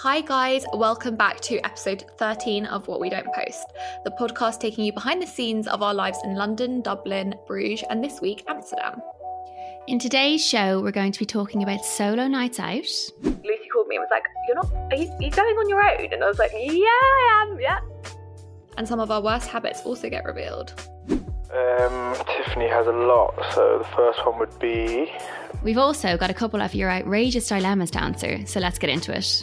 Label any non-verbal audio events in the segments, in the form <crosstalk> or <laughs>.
Hi, guys, welcome back to episode 13 of What We Don't Post, the podcast taking you behind the scenes of our lives in London, Dublin, Bruges, and this week, Amsterdam. In today's show, we're going to be talking about solo nights out. Lucy called me and was like, You're not, are you, are you going on your own? And I was like, Yeah, I am, yeah. And some of our worst habits also get revealed. Um, Tiffany has a lot, so the first one would be We've also got a couple of your outrageous dilemmas to answer, so let's get into it.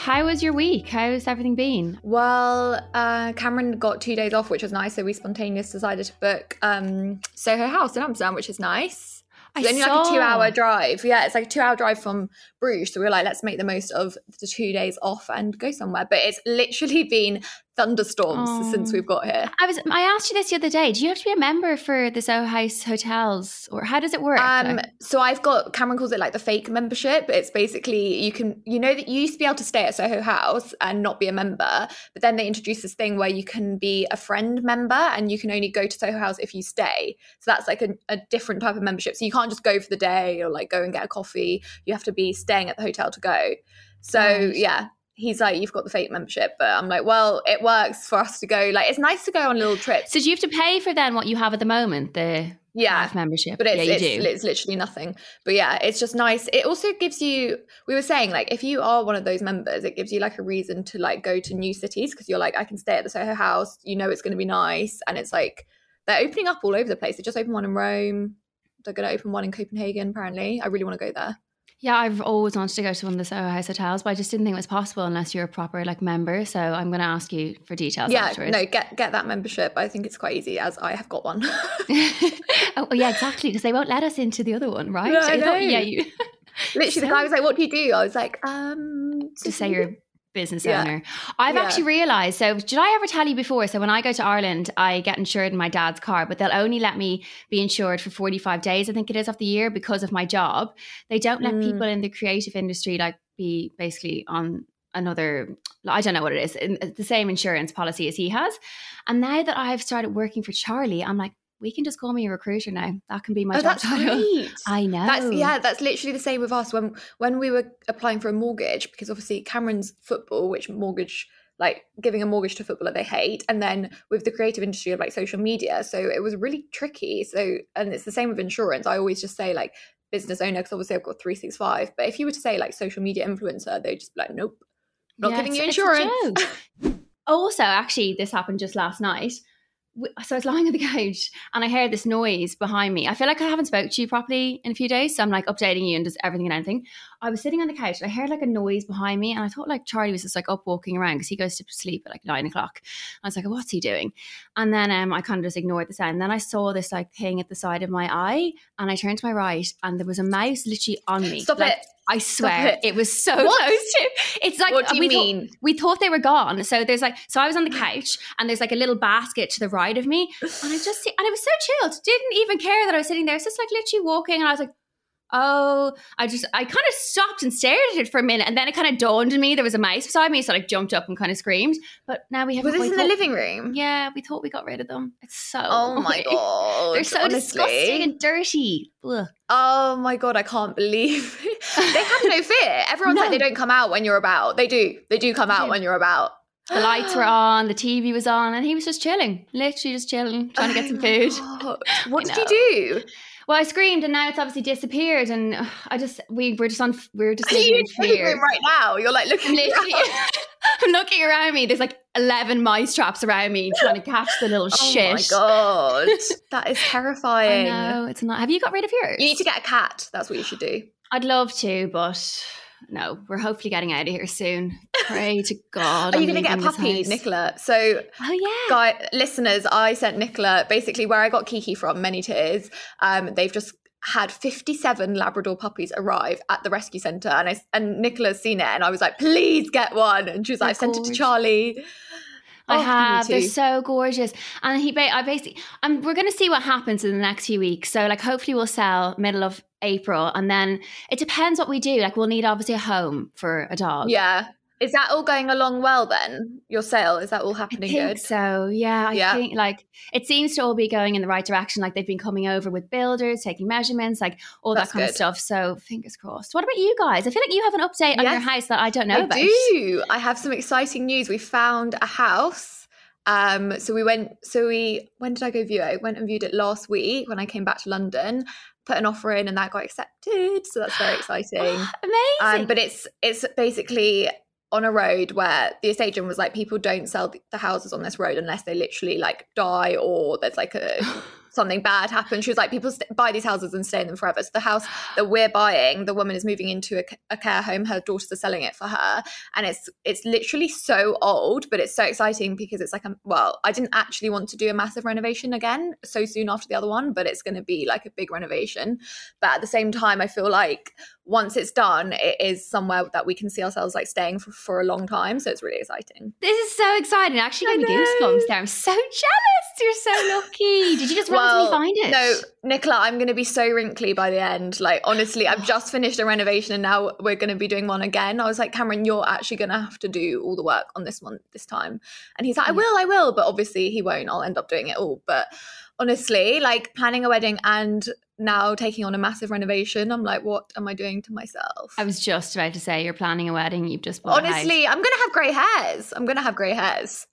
How was your week? How's everything been? Well, uh, Cameron got two days off, which was nice, so we spontaneously decided to book um, Soho House in Amsterdam, which is nice. It's only like a two-hour drive. Yeah, it's like a two-hour drive from Bruges. So we were like, let's make the most of the two days off and go somewhere. But it's literally <laughs> been thunderstorms Oh. since we've got here. I was. I asked you this the other day. Do you have to be a member for the Soho House hotels, or how does it work? Um, so I've got Cameron calls it like the fake membership. It's basically you can you know that you used to be able to stay at Soho House and not be a member, but then they introduced this thing where you can be a friend member and you can only go to Soho House if you stay. So that's like a, a different type of membership. So you can't just go for the day or like go and get a coffee. You have to be staying at the hotel to go. So yeah. He's like, you've got the fake membership, but I'm like, well, it works for us to go. Like, it's nice to go on little trips. so do you have to pay for then what you have at the moment, the Yeah, membership? but it's, yeah, it's, it's literally nothing but yeah it's just nice it also gives you we were saying like if you are one of those members it gives you like a reason to like go to new cities because you're like i can stay at the soho house you know it's going to be nice and it's like they're opening up all over the place they just opened one in rome they're going to open one in copenhagen apparently i really want to go there Yeah, I've always wanted to go to one of the Soho House hotels, but I just didn't think it was possible unless you're a proper like member. So I'm going to ask you for details yeah afterwards. no get get that membership i think it's quite easy as i have got one <laughs> <laughs> oh yeah, exactly. Because they won't let us into the other one, right? Yeah, I thought- yeah, you literally the guy <laughs> was like what do you do i was like um to say you're business Yeah. owner. I've Yeah. actually realized. So, did I ever tell you before? So, when I go to Ireland, I get insured in my dad's car, but they'll only let me be insured for 45 days, I think it is, of the year because of my job. They don't let Mm. people in the creative industry like be basically on another I don't know what it is, in- the same insurance policy as he has. And now that I've started working for Charlie, I'm like, we can just call me a recruiter now. That can be my oh job that's title. <laughs> great I know. That's yeah, that's literally the same with us when when we were applying for a mortgage because obviously Cameron's football, which mortgage like giving a mortgage to footballer they hate, and then with the creative industry of like social media, so it was really tricky. So and it's the same with insurance. I always just say like business owner because obviously I've got three six five, but if you were to say like social media influencer, they'd just be like, nope, not Yeah, giving you a insurance. <laughs> also, actually, this happened just last night. So I was lying on the <laughs> couch and I heard this noise behind me. I feel like I haven't spoke to you properly in a few days, so I'm like updating you and just everything and anything. I was sitting on the couch and I heard like a noise behind me, and I thought like Charlie was just like up walking around because he goes to sleep at like nine o'clock. I was like, "What's he doing?" And then um, I kind of just ignored the sound. then I saw this like thing at the side of my eye, and I turned to my right, and there was a mouse literally on me. Stop Like, it. I swear it. it. was so What? close to. <laughs> It's like what do you we thought- mean? we thought they were gone. So there's like, so I was on the couch and there's like a little basket to the right of me. And I just, see, and it was so chilled. Didn't even care that I was sitting there. It's just like literally walking. And I was like, oh, I just, I kind of stopped and stared at it for a minute. And then it kind of dawned on me there was a mouse beside me. So I like jumped up and kind of screamed. But now we have Was this in the living room? Yeah, we thought we got rid of them. It's so. Oh my <laughs> god. They're so honestly. disgusting and dirty. Ugh. Oh my god, I can't believe <laughs> they have no fear. <laughs> Everyone's like they don't come out when you're about. They do. They do come out do. when you're about. The lights were <gasps> on, the TV was on, and he was just chilling, literally just chilling, trying to get some Oh food. What I did you do? Well, I screamed, and now it's obviously disappeared. And uh, I just we were just on we were just <laughs> living in in the living room fear. right now? You're like looking Literally. <laughs> I'm looking around me. There's like eleven mice traps around me, trying to catch the little Oh shit. Oh my god, <laughs> that is I terrifying. know it's not. Have you got rid of yours? You need to get a cat. That's what you should do. I'd love to, but no. We're hopefully getting out of here soon. Pray to God. Are you going to get a puppy. Nicola? So Oh yeah. guy listeners i sent nicola basically where i got kiki from many tears um they've just had 57 labrador puppies arrive at the rescue center and i and nicola's seen it and i was like please get one and she was like i've sent it to charlie I Oh, have. They're so gorgeous, and he. Ba- I basically. Um, we're going to see what happens in the next few weeks. So, like, hopefully, we'll sell middle of April, and then it depends what we do. Like, we'll need obviously a home for a dog. yeah Is that all going along well then? Your sale is that all I happening think good? so. Yeah, I Yeah. think like it seems to all be going in the right direction. Like they've been coming over with builders, taking measurements, like all That's that kind good. of stuff. So fingers crossed. What about you guys? I feel like you have an update on your house that I don't know I about. do. I have some exciting news. We found a house. Um, so we went. So we. When did I go view it? I went and viewed it last week when I came back to London. Put an offer in, and that got accepted. So that's very <gasps> exciting. Amazing. Um, but it's it's basically on a road where the estate agent was like, people don't sell the- houses on this road unless they literally like die or there's like a <laughs> something bad happened. She was like, people st- buy these houses and stay in them forever. So the house <sighs> that we're buying, the woman is moving into a care home. Her daughters are selling it for her, and it's it's literally so old, but it's so exciting because it's like a well, I didn't actually want to do a massive renovation again so soon after the other one, but it's going to be like a big renovation. But at the same time, I feel like once it's done, it is somewhere that we can see ourselves like staying for, for a long time. So it's really exciting. this is so exciting. It actually gave me goosebumps there. I'm so <laughs> jealous. You're so lucky. Did you just <laughs> randomly find it? No, Nicola, I'm going to be so wrinkly by the end. Like, honestly, I've just oh. finished a renovation and now we're going to be doing one again. I was like, Cameron, you're actually going to have to do all the work on this one this time. And he's like, I will, I will. But obviously, he won't. I'll end up doing it all. But honestly, like planning a wedding and now taking on a massive renovation, I'm like, what am I doing to myself? I was just about to say you're planning a wedding. You've just bought a house. Honestly, I'm going to have grey hairs. I'm going to have grey hairs.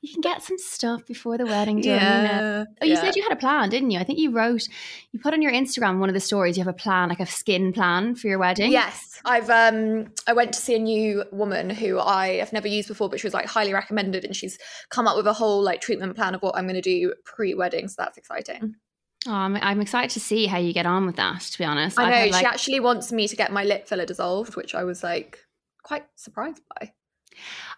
you can get some stuff before the wedding know. Oh, you yeah. said you had a plan, didn't you? I think you wrote, you put on your Instagram one of the stories. You have a plan, like a skin plan for your wedding. Yes, I've um I went to see a new woman who I have never used before, but she was like highly recommended, and she's come up with a whole like treatment plan of what I'm going to do pre-wedding. So that's exciting. Oh, I'm, I'm excited to see how you get on with that. To be honest, I know had, like, she actually wants me to get my lip filler dissolved, which I was like quite surprised by.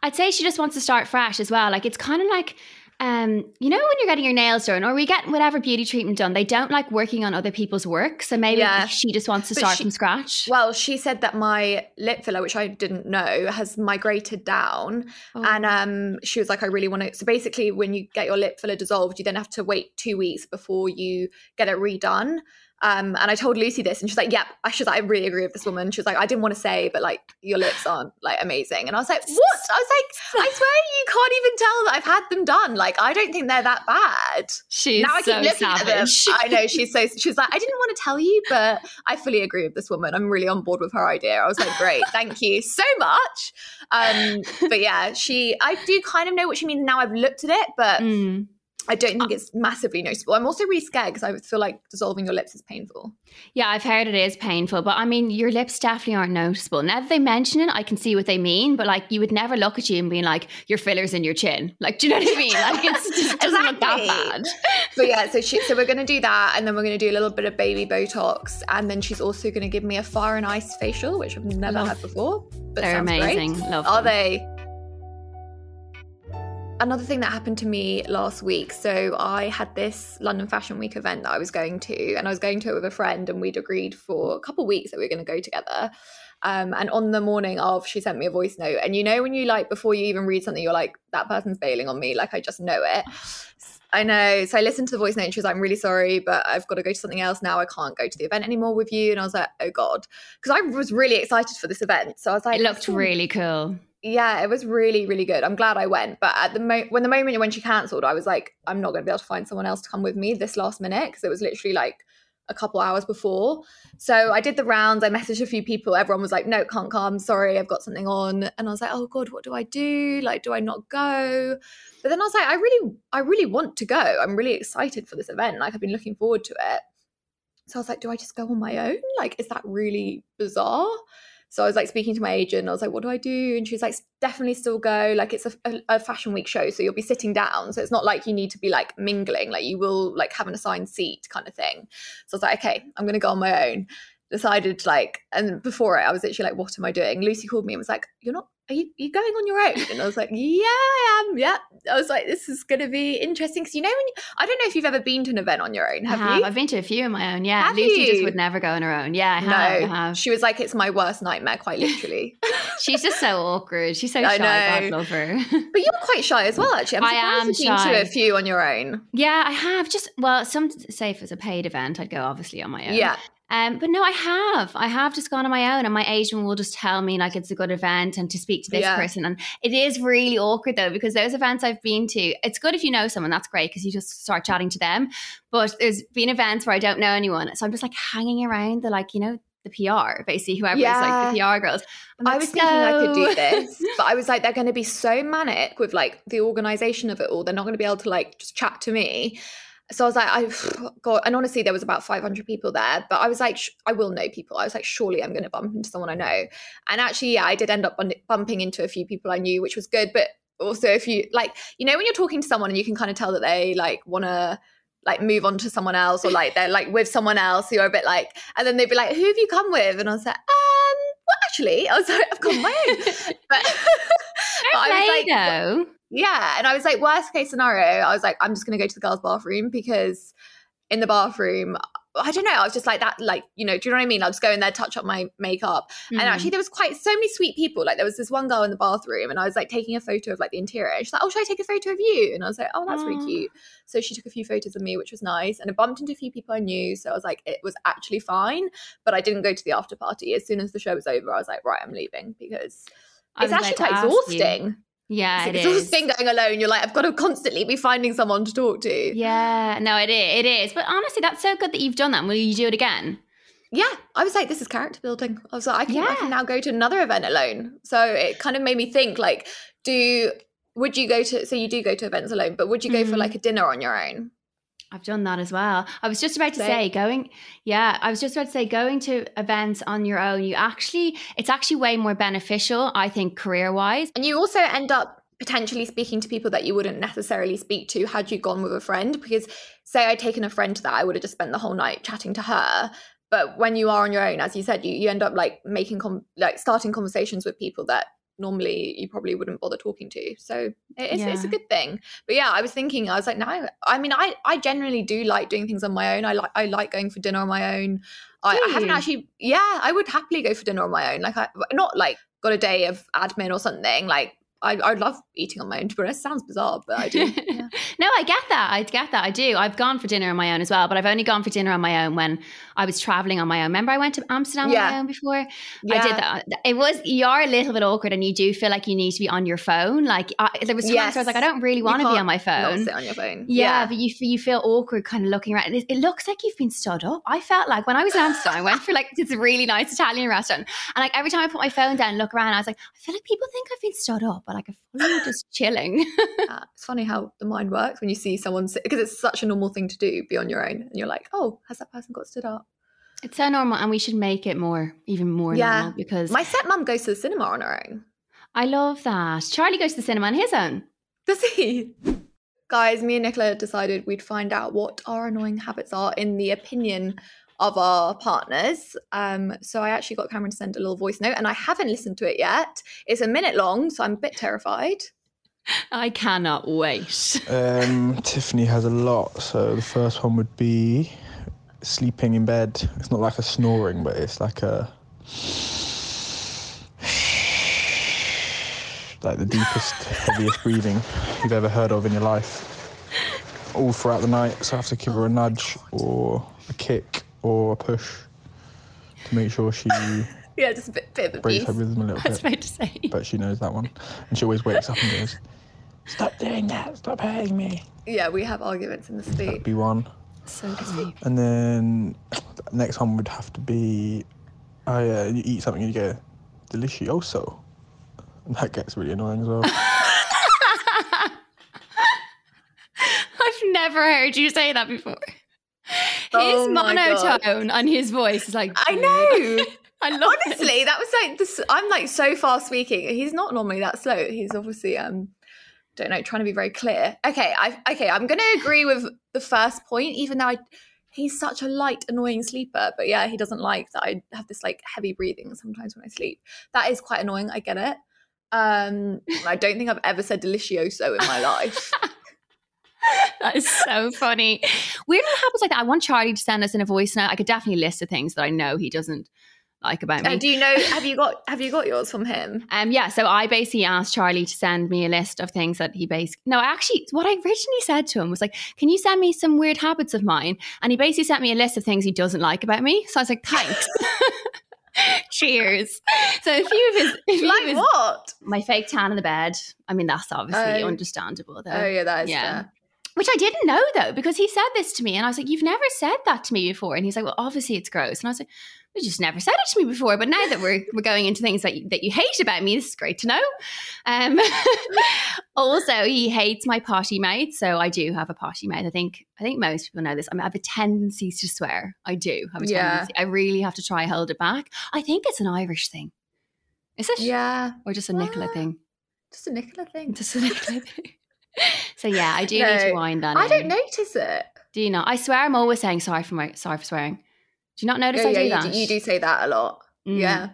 I'd say she just wants to start fresh as well. Like it's kind of like, um, you know, when you're getting your nails done or we get whatever beauty treatment done, they don't like working on other people's work. So maybe Yeah. she just wants to But start she- from scratch. Well, she said that my lip filler, which I didn't know, has migrated down, Oh. and um, she was like, I really want to. So basically, when you get your lip filler dissolved, you then have to wait two weeks before you get it redone. Um, and I told Lucy this, and she's like, "Yep." I she was like, "I really agree with this woman." She was like, "I didn't want to say, but like your lips aren't like amazing." And I was like, <laughs> "What?" I was like, "I swear you can't even tell that I've had them done. Like, I don't think they're that bad." She's now I so keep looking at them. savage. I know <laughs> she's so. She's like, I didn't want to tell you, but I fully agree with this woman. I'm really on board with her idea. I was like, great, thank you so much. Um, but yeah, she. I do kind of know what she means now. I've looked at it, but Mm. I don't think uh, it's massively noticeable. I'm also really scared because I feel like dissolving your lips is painful. Yeah, I've heard it is painful, but I mean, your lips definitely aren't noticeable. Now that they mention it, I can see what they mean, but like, you would never look at you and be like, your fillers in your chin. Like, do you know what I mean? <laughs> Like, it's, it just doesn't look that bad. But yeah, so she, so we're gonna do that, and then we're gonna do a little bit of baby Botox, and then she's also gonna give me a fire and ice facial, which I've never Love. had before. But They're sounds great. amazing. Love Are them. they? Another thing that happened to me last week. So I had this London Fashion Week event that I was going to, and I was going to it with a friend, and we'd agreed for a couple of weeks that we were going to go together. Um, and on the morning of, she sent me a voice note, and you know when you like before you even read something, you're like, that person's bailing on me, like I just know it. <sighs> I know. So I listened to the voice note and she was like, I'm really sorry, but I've got to go to something else now. I can't go to the event anymore with you. And I was like, oh God. Because I was really excited for this event. So I was like, It looked "Oh, really cool. Yeah, it was really, really good. I'm glad I went. But at the mo- when the moment when she cancelled, I was like, I'm not going to be able to find someone else to come with me this last minute because it was literally like a couple hours before. So I did the rounds. I messaged a few people. Everyone was like, no, can't come. Sorry, I've got something on. And I was like, oh God, what do I do? Like, do I not go? But then I was like, I really, I really want to go. I'm really excited for this event. Like, I've been looking forward to it. So I was like, do I just go on my own? Like, is that really bizarre? So I was like speaking to my agent. I was like, what do I do? And she's like, definitely still go. Like it's a, a, a fashion week show. So you'll be sitting down. So it's not like you need to be like mingling. Like you will like have an assigned seat kind of thing. So I was like, okay, I'm going to go on my own. Decided like, and before it, I was actually like, what am I doing? Lucy called me and was like, you're not, are you, are you going on your own? And I was like, yeah, I am. Yeah. I was like, this is going to be interesting. Cause you know, when you, I don't know if you've ever been to an event on your own. Have, have. you? I've been to a few of my own. Yeah. Have Lucy just would never go on her own. Yeah, I have. no, I have. she was like, it's my worst nightmare, quite <laughs> literally. She's just so awkward. She's so I shy. know. God love her. <laughs> But you're quite shy as well, actually. I'm I am shy. to a few on your own. yeah, I have. Just well, some say if it's a paid event, I'd go obviously on my own. Yeah. Um, but no, I have. I have just gone on my own, and my agent will just tell me like it's a good event and to speak to this Yeah. person. And it is really awkward though because those events I've been to, it's good if you know someone. That's great because you just start chatting to them. But there's been events where I don't know anyone, so I'm just like hanging around the like you know the PR basically whoever is like the PR girls. I'm I like, was thinking I could do this, <laughs> but I was like, they're going to be so manic with like the organization of it all. They're not going to be able to like just chat to me. So I was like, I <sighs> God, and honestly, there was about 500 people there, but I was like, sh- I will know people. I was like, surely I'm going to bump into someone I know. And actually, yeah, I did end up bun- bumping into a few people I knew, which was good. But also, if you like, you know, when you're talking to someone and you can kind of tell that they like want to like move on to someone else or like they're like with someone else you're a bit like and then they'd be like who have you come with and i was like um well actually i was like i've got my own <laughs> but, <laughs> but i was like though. Yeah and i was like worst case scenario i was like i'm just going to go to the girls bathroom because in the bathroom i don't know i was just like that like you know do you know what i mean i'll just go in there touch up my makeup and Mhm. actually there was quite so many sweet people like there was this one girl in the bathroom and i was like taking a photo of like the interior she's like oh should i take a photo of you and i was like oh that's Aw. really cute so she took a few photos of me which was nice and i bumped into a few people i knew so i was like it was actually fine but i didn't go to the after party as soon as the show was over i was like right i'm leaving because it's actually quite ask you. Yeah, it it's is. exhausting going alone you're like i've got to constantly be finding someone to talk to Yeah, no, it is. It is. But honestly, that's so good that you've done that. Will you do it again? yeah, I was like, this is character building. I was like, I can, I can now go to another event alone. So it kind of made me think, like, do would you go to? So you do go to events alone, but would you go for Mhm. like a dinner on your own? I've done that as well. I was just about to say going, yeah, I was just about to say going to events on your own. You actually, it's actually way more beneficial, I think, career wise. And you also end up potentially speaking to people that you wouldn't necessarily speak to had you gone with a friend. Because say I'd taken a friend to that, I would have just spent the whole night chatting to her. But when you are on your own, as you said, you, you end up like making com- like starting conversations with people that normally you probably wouldn't bother talking to. So it- it's, it's a good thing. But yeah, I was thinking, I was like, no, I mean, I I generally do like doing things on my own. I like I like going for dinner on my own. I, I haven't actually, yeah, I would happily go for dinner on my own. Like I not like got a day of admin or something. Like I I love eating on my own. To be honest, sounds bizarre, but I do. <laughs> Yeah. no, I get that. I get that. I do. I've gone for dinner on my own as well, but I've only gone for dinner on my own when I was traveling on my own. Remember, I went to Amsterdam on my own before. I did that. It was you are a little bit awkward, and you do feel like you need to be on your phone. Like I, there was times where I was like, I don't really want to be on my phone. sit on your phone. Yeah, but you you feel awkward kind of looking around. It, it looks like you've been stood up. I felt like when I was in Amsterdam, I went for like this really nice Italian restaurant, and like every time I put my phone down and look around, I was like, I feel like people think I've been stood up, but like I'm just chilling. Yeah, <laughs> uh, it's funny how the mind works when you see someone sit because it's such a normal thing to do, be on your own, and you're like, oh, has that person got stood up? it's so normal, and we should make it more, even more Yeah. normal because My stepmom goes to the cinema on her own. I love that. Charlie goes to the cinema on his own. Does he? Guys, me and Nicola decided we'd find out what our annoying habits are in the opinion of our partners. Um, so I actually got Cameron to send a little voice note, and I haven't listened to it yet. It's a minute long, so I'm a bit terrified. I cannot wait. <laughs> Um, Tiffany has a lot. So the first one would be sleeping in bed. It's not like a snoring, but it's like a like the deepest, heaviest breathing you've ever heard of in your life. All throughout the night, so I have to give her a nudge or a kick or a push to make sure she Yeah, just a bit, bit of breaks her rhythm a little I was bit. about to say. But she knows that one, and she always wakes up and goes, "Stop doing that! Stop hurting me." Yeah, we have arguments in the sleep. That'd be one. So funny. And then the next one would have to be, oh yeah, you eat something and you go, delicioso. And that gets really annoying as well. <laughs> I've never heard you say that before. His Oh my God. monotone and his voice is like I know. I love it. Honestly, that was like this. I'm like so fast speaking. He's not normally that slow. He's obviously um, don't know, trying to be very clear. Okay, I okay. I'm gonna agree with the first point, even though I, he's such a light, annoying sleeper. But yeah, he doesn't like that I have this like heavy breathing sometimes when I sleep. That is quite annoying. I get it. Um, I don't think I've ever said delicioso in my life. <laughs> That is so funny. Weird little habits like that. I want Charlie to send us in a voice note. I could definitely list the things that I know he doesn't like about me. Uh, do you know? Have you got Have you got yours from him? <laughs> Um, yeah, so I basically asked Charlie to send me a list of things that he basically. No, actually, what I originally said to him was like, "Can you send me some weird habits of mine?" And he basically sent me a list of things he doesn't like about me. So I was like, "Thanks." <laughs> Cheers. So a few of his, a few Like of his- what? my fake tan in the bed. I mean, that's obviously Oh. understandable, though. Oh yeah, that is Yeah. fair. Which I didn't know though, because he said this to me, and I was like, "You've never said that to me before." And he's like, "Well, obviously it's gross." And I was like, "You just never said it to me before." But now that we're <laughs> we're going into things that you, that you hate about me, this is great to know. Um, <laughs> also, he hates my potty mouth, so I do have a potty mouth. I think I think most people know this. I, mean, I have a tendency to swear. I do have a Yeah. tendency. I really have to try hold it back. I think it's an Irish thing. Is it? Yeah, Or just a Nicola Ah, thing? just a Nicola thing. <laughs> Just a Nicola thing. so yeah, I do need to wind that. I in. don't notice it. Do you not? I swear I'm always saying sorry for my sorry for swearing. Do you not notice Oh, I yeah, do you that? do, you do say that a lot. Yeah,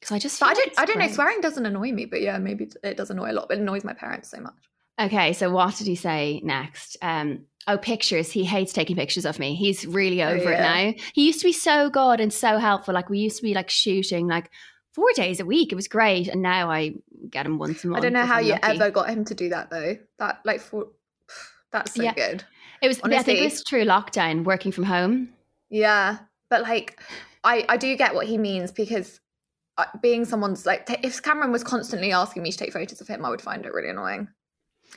Because I just I don't, I don't know. Swearing doesn't annoy me, but yeah, maybe it does annoy a lot. But it annoys my parents so much. Okay, so what did he say next? Um Oh, pictures. He hates taking pictures of me. He's really Oh, over yeah. it now. He used to be so good and so helpful. Like we used to be like shooting like four days a week. It was great. And now I get him once a month. I don't know how I'm you lucky. ever got him to do that though. That like for <sighs> that's so Yeah. good. It was I think it was through lockdown, working from home. Yeah, but like, I I do get what he means because uh, being someone's like, t- if Cameron was constantly asking me to take photos of him, I would find it really annoying.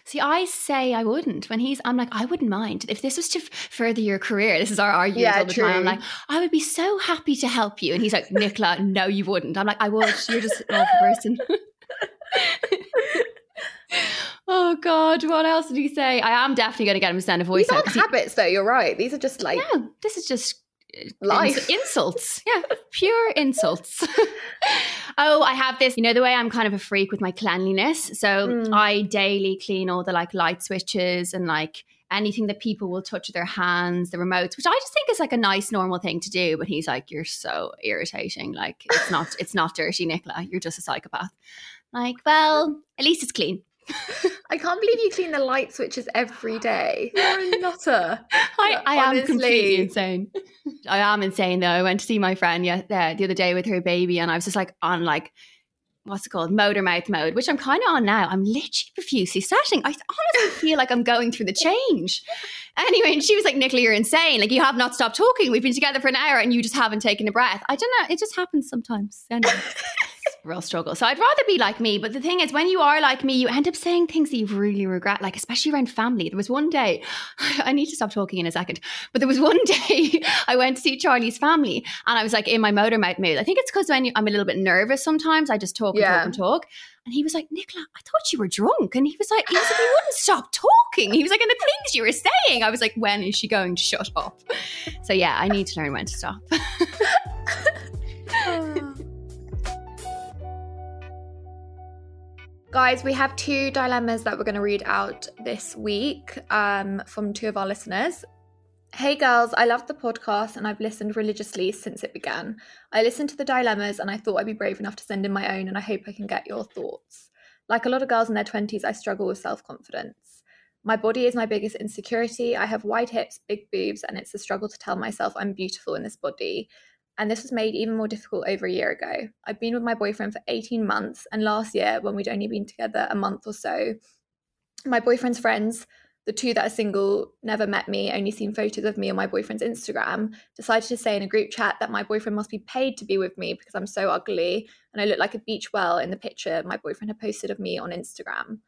See, I say I wouldn't. When he's, I'm like, I wouldn't mind if this was to f- further your career. This is our argument Yeah, all the time. I'm like, I would be so happy to help you. And he's like, Nicola, <laughs> no, you wouldn't. I'm like, I would. You're just an awful person. <laughs> oh God, what else did he say? I am definitely going to get him to send a voice These aren't 'cause he- habits though. You're right. These are just like no, this is just Life. ins- insults. <laughs> Yeah, pure insults. <laughs> oh, I have this. You know the way I'm kind of a freak with my cleanliness. So Mm. I daily clean all the like light switches and like anything that people will touch with their hands, the remotes, which I just think is like a nice normal thing to do. But he's like, "You're so irritating. Like it's not. it's not dirty, Nicola. You're just a psychopath." Like, well, at least it's clean. <laughs> I can't believe you clean the light switches every day. You're a nutter. <laughs> I, I am completely insane. I am insane though. I went to see my friend yeah, uh, the other day with her baby, and I was just like on like what's it called motor mouth mode, which I'm kind of on now. I'm literally profusely sweating. I honestly <laughs> feel like I'm going through the change. Anyway, and she was like, "Nicola, you're insane. Like you have not stopped talking. We've been together for an hour, and you just haven't taken a breath." I don't know. It just happens sometimes. Anyway. Real struggle. So I'd rather be like me. But the thing is, when you are like me, you end up saying things that you really regret, like especially around family. There was one day, <laughs> I need to stop talking in a second, but there was <laughs> one day I went to see Charlie's family and I was like in my motor mouth mood. I think it's because when you, I'm a little bit nervous sometimes, I just talk and Yeah. talk and talk. And he was like, Nicola, I thought you were drunk. And he was like, he was like, you wouldn't <gasps> stop talking. He was like, and the things you were saying. I was like, when is she going to shut up? So yeah, I need to learn when to stop. <laughs> Oh. Guys, we have two dilemmas that we're going to read out this week um, from two of our listeners. Hey girls, I love the podcast and I've listened religiously since it began. I listened to the dilemmas and I thought I'd be brave enough to send in my own, and I hope I can get your thoughts. Like a lot of girls in their 20s, I struggle with self confidence. My body is my biggest insecurity. I have wide hips, big boobs, and it's a struggle to tell myself I'm beautiful in this body. And this was made even more difficult over a year ago. I've been with my boyfriend for 18 months, and last year, when we'd only been together a month or so, my boyfriend's friends, the two that are single, never met me, only seen photos of me on my boyfriend's Instagram, decided to say in a group chat that my boyfriend must be paid to be with me because I'm so ugly and I look like a beach well in the picture my boyfriend had posted of me on Instagram.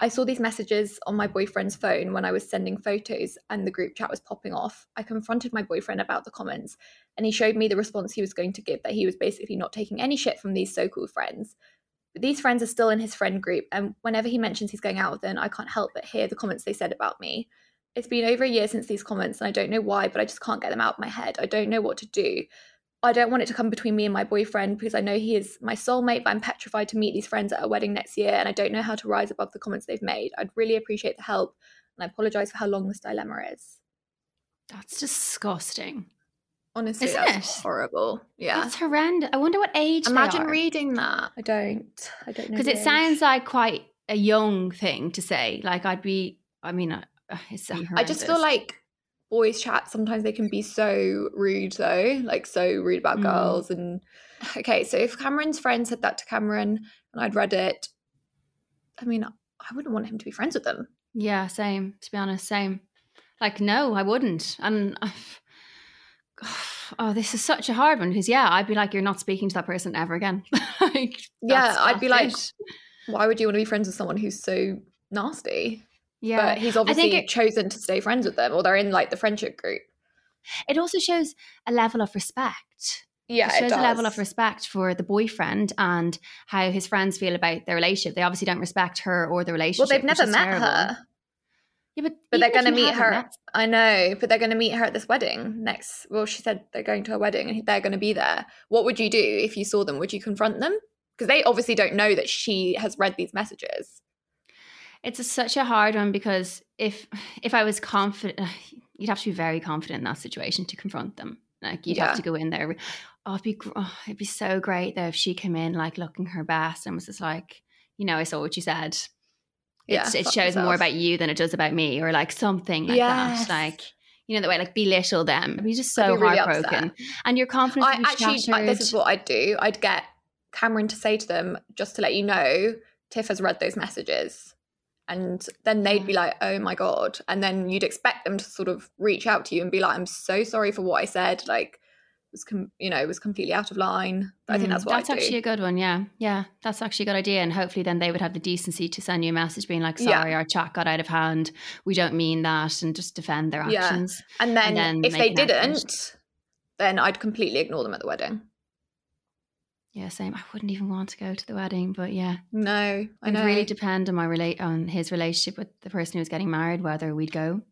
I saw these messages on my boyfriend's phone when I was sending photos and the group chat was popping off. I confronted my boyfriend about the comments and he showed me the response he was going to give that he was basically not taking any shit from these so called friends. But these friends are still in his friend group, and whenever he mentions he's going out with them, I can't help but hear the comments they said about me. It's been over a year since these comments, and I don't know why, but I just can't get them out of my head. I don't know what to do. I don't want it to come between me and my boyfriend because I know he is my soulmate, but I'm petrified to meet these friends at a wedding next year, and I don't know how to rise above the comments they've made. I'd really appreciate the help, and I apologize for how long this dilemma is. That's disgusting. Honestly, Isn't that's it? horrible. Yeah. That's horrendous. I wonder what age. Imagine reading that. I don't. I don't know. because it age. sounds like quite a young thing to say. Like I'd be. I mean, uh, it's. I just feel like boys chat sometimes they can be so rude though like so rude about Mm. girls and <sighs> okay so if cameron's friend said that to cameron and i'd read it i mean i wouldn't want him to be friends with them Yeah, same. To be honest, same. Like, no, I wouldn't. And I've, <sighs> oh, this is such a hard one because yeah, I'd be like, you're not speaking to that person ever again. <laughs> like, Yeah, I'd be that's like, why would you want to be friends with someone who's so nasty yeah. but he's obviously it, chosen to stay friends with them or they're in like the friendship group it also shows a level of respect. yeah it shows a level of respect for the boyfriend and how his friends feel about their relationship. They obviously don't respect her or the relationship. well they've never met terrible. her Yeah, but, but they're going to meet her met- i know but they're going to meet her at this wedding next well she said they're going to a wedding and they're going to be there what would you do if you saw them would you confront them because they obviously don't know that she has read these messages It's a, such a hard one because if if I was confident, <sighs> you'd have to be very confident in that situation to confront them. Like you'd Yeah. have to go in there. Oh, it'd be oh, it'd be so great though if she came in like looking her best and was just like, you know, I saw what you said. Yeah, it shows more about you than it does about me, or like something like Yes. that. Like you know the way like belittle them. It'd be just so be really heartbroken, and your confidence. I actually, like, this is what I'd do. I'd get Cameron to say to them, just to let you know, Tiff has read those messages. And then they'd be like, oh my God. And then you'd expect them to sort of reach out to you and be like, I'm so sorry for what I said. Like, it was, com- you know, it was completely out of line. I think Mm, that's what that's actually a good one. Yeah, yeah, that's actually a good idea. And hopefully, then they would have the decency to send you a message being like, Yeah. "Sorry, our chat got out of hand. We don't mean that," and just defend their actions Yeah. And then, then if they didn't, then I'd completely ignore them at the wedding. Yeah, same. I wouldn't even want to go to the wedding, but yeah, No, I it know. really depend on my relate on his relationship with the person who was getting married whether we'd go.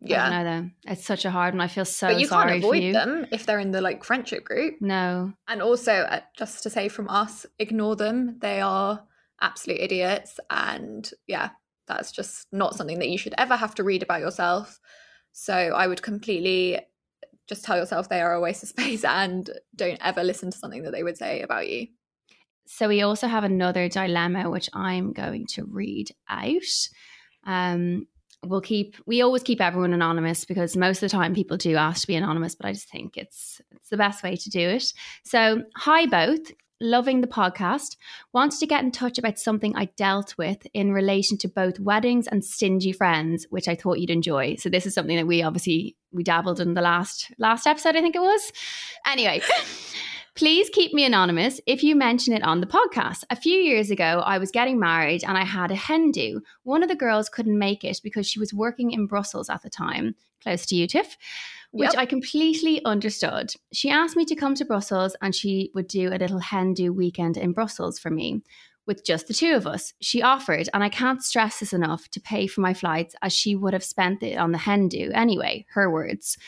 Yeah. know though. It's such a hard one. I feel so but you sorry can't avoid you. them if they're in the like friendship group. No, And also, uh, just to say from us, ignore them. They are absolute idiots. And yeah, that's just not something that you should ever have to read about yourself. So I would completely just tell yourself they are a waste of space <laughs> and don't ever listen to something that they would say about you. So we also have another dilemma which I'm going to read out. Um, we'll keep we always keep everyone anonymous because most of the time people do ask to be anonymous, but I just think it's it's the best way to do it. So hi both. Loving the podcast. Wanted to get in touch about something I dealt with in relation to both weddings and stingy friends, which I thought you'd enjoy. So this is something that we obviously we dabbled in the last last episode, I think it was. Anyway, <laughs> Please keep me anonymous if you mention it on the podcast. A few years ago, I was getting married and I had a hen do. One of the girls couldn't make it because she was working in Brussels at the time, close to you, Tiff, which Yep. I completely understood. She asked me to come to Brussels and she would do a little hen do weekend in Brussels for me. With just the two of us, she offered, and I can't stress this enough, to pay for my flights as she would have spent it on the hen do anyway, her words.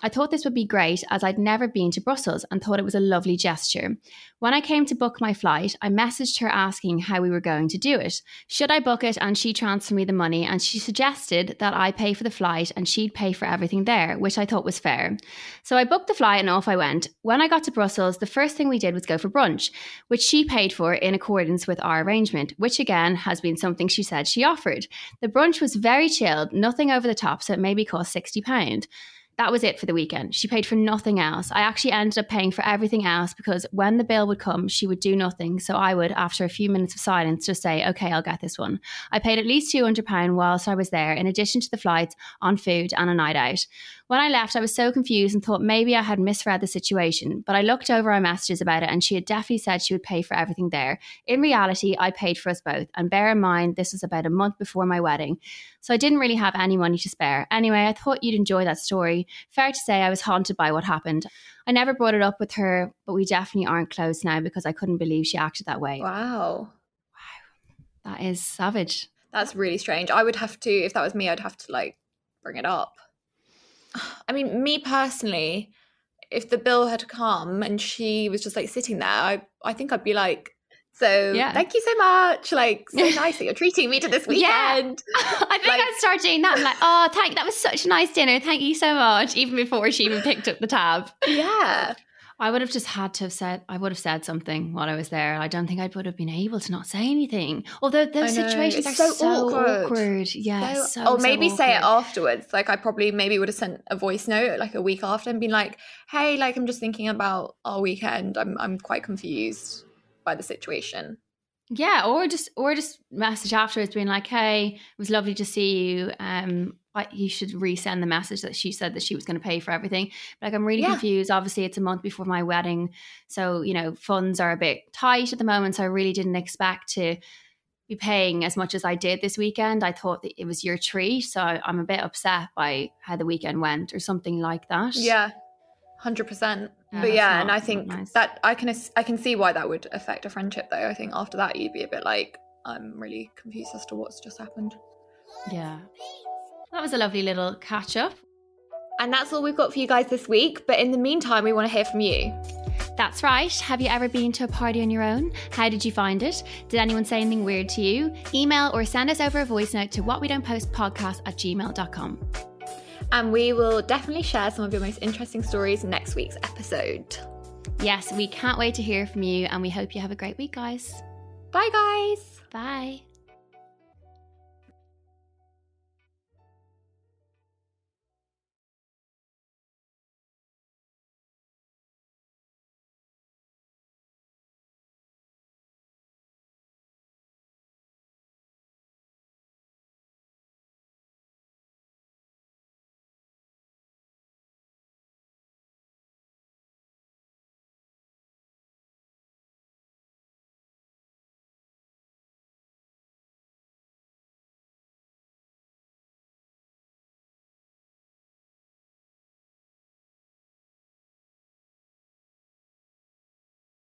I thought this would be great as I'd never been to Brussels and thought it was a lovely gesture. When I came to book my flight, I messaged her asking how we were going to do it. Should I book it and she transfer me the money? And she suggested that I pay for the flight and she'd pay for everything there, which I thought was fair. So I booked the flight and off I went. When I got to Brussels, the first thing we did was go for brunch, which she paid for in accordance with our arrangement, which again has been something she said she offered. The brunch was very chilled, nothing over the top, so it maybe cost £60 that was it for the weekend. She paid for nothing else. I actually ended up paying for everything else because when the bill would come, she would do nothing. So I would, after a few minutes of silence, just say, okay, I'll get this one. I paid at least £200 whilst I was there, in addition to the flights, on food, and a night out. When I left, I was so confused and thought maybe I had misread the situation, but I looked over our messages about it and she had definitely said she would pay for everything there. In reality, I paid for us both. And bear in mind, this was about a month before my wedding. So I didn't really have any money to spare. Anyway, I thought you'd enjoy that story. Fair to say, I was haunted by what happened. I never brought it up with her, but we definitely aren't close now because I couldn't believe she acted that way. Wow. Wow. That is savage. That's really strange. I would have to, if that was me, I'd have to like bring it up. I mean, me personally, if the bill had come and she was just like sitting there, I, I think I'd be like, so Yeah. thank you so much. Like, so <laughs> nice that you're treating me to this Yeah. weekend. <laughs> I think Like- I'd start doing that. I'm like, oh, thank, you. that was such a nice dinner. Thank you so much. Even before she even picked up the tab. Yeah. I would have just had to have said, I would have said something while I was there. I don't think I would have been able to not say anything. Although those situations are so, so awkward. awkward. Yeah. So- So, or so maybe say it afterwards. Like I probably maybe would have sent a voice note like a week after and been like, "Hey, like I'm just thinking about our weekend. I'm I'm quite confused by the situation." Yeah, or just or just message afterwards being like, "Hey, it was lovely to see you. Um, I, you should resend the message that she said that she was going to pay for everything. Like, I'm really Yeah. confused. Obviously, it's a month before my wedding, so you know funds are a bit tight at the moment. So I really didn't expect to be paying as much as I did this weekend. I thought that it was your treat, so I, I'm a bit upset by how the weekend went, or something like that. Yeah. 100%. Yeah, but yeah, not- and I think nice. that I can I can see why that would affect a friendship though. I think after that you'd be a bit like I'm really confused as to what's just happened. yeah. That was a lovely little catch up. And that's all we've got for you guys this week, but in the meantime we want to hear from you. That's right. Have you ever been to a party on your own? How did you find it? Did anyone say anything weird to you? Email or send us over a voice note to what we don't post podcast at gmail.com. And we will definitely share some of your most interesting stories in next week's episode. Yes, we can't wait to hear from you and we hope you have a great week, guys. Bye guys. Bye.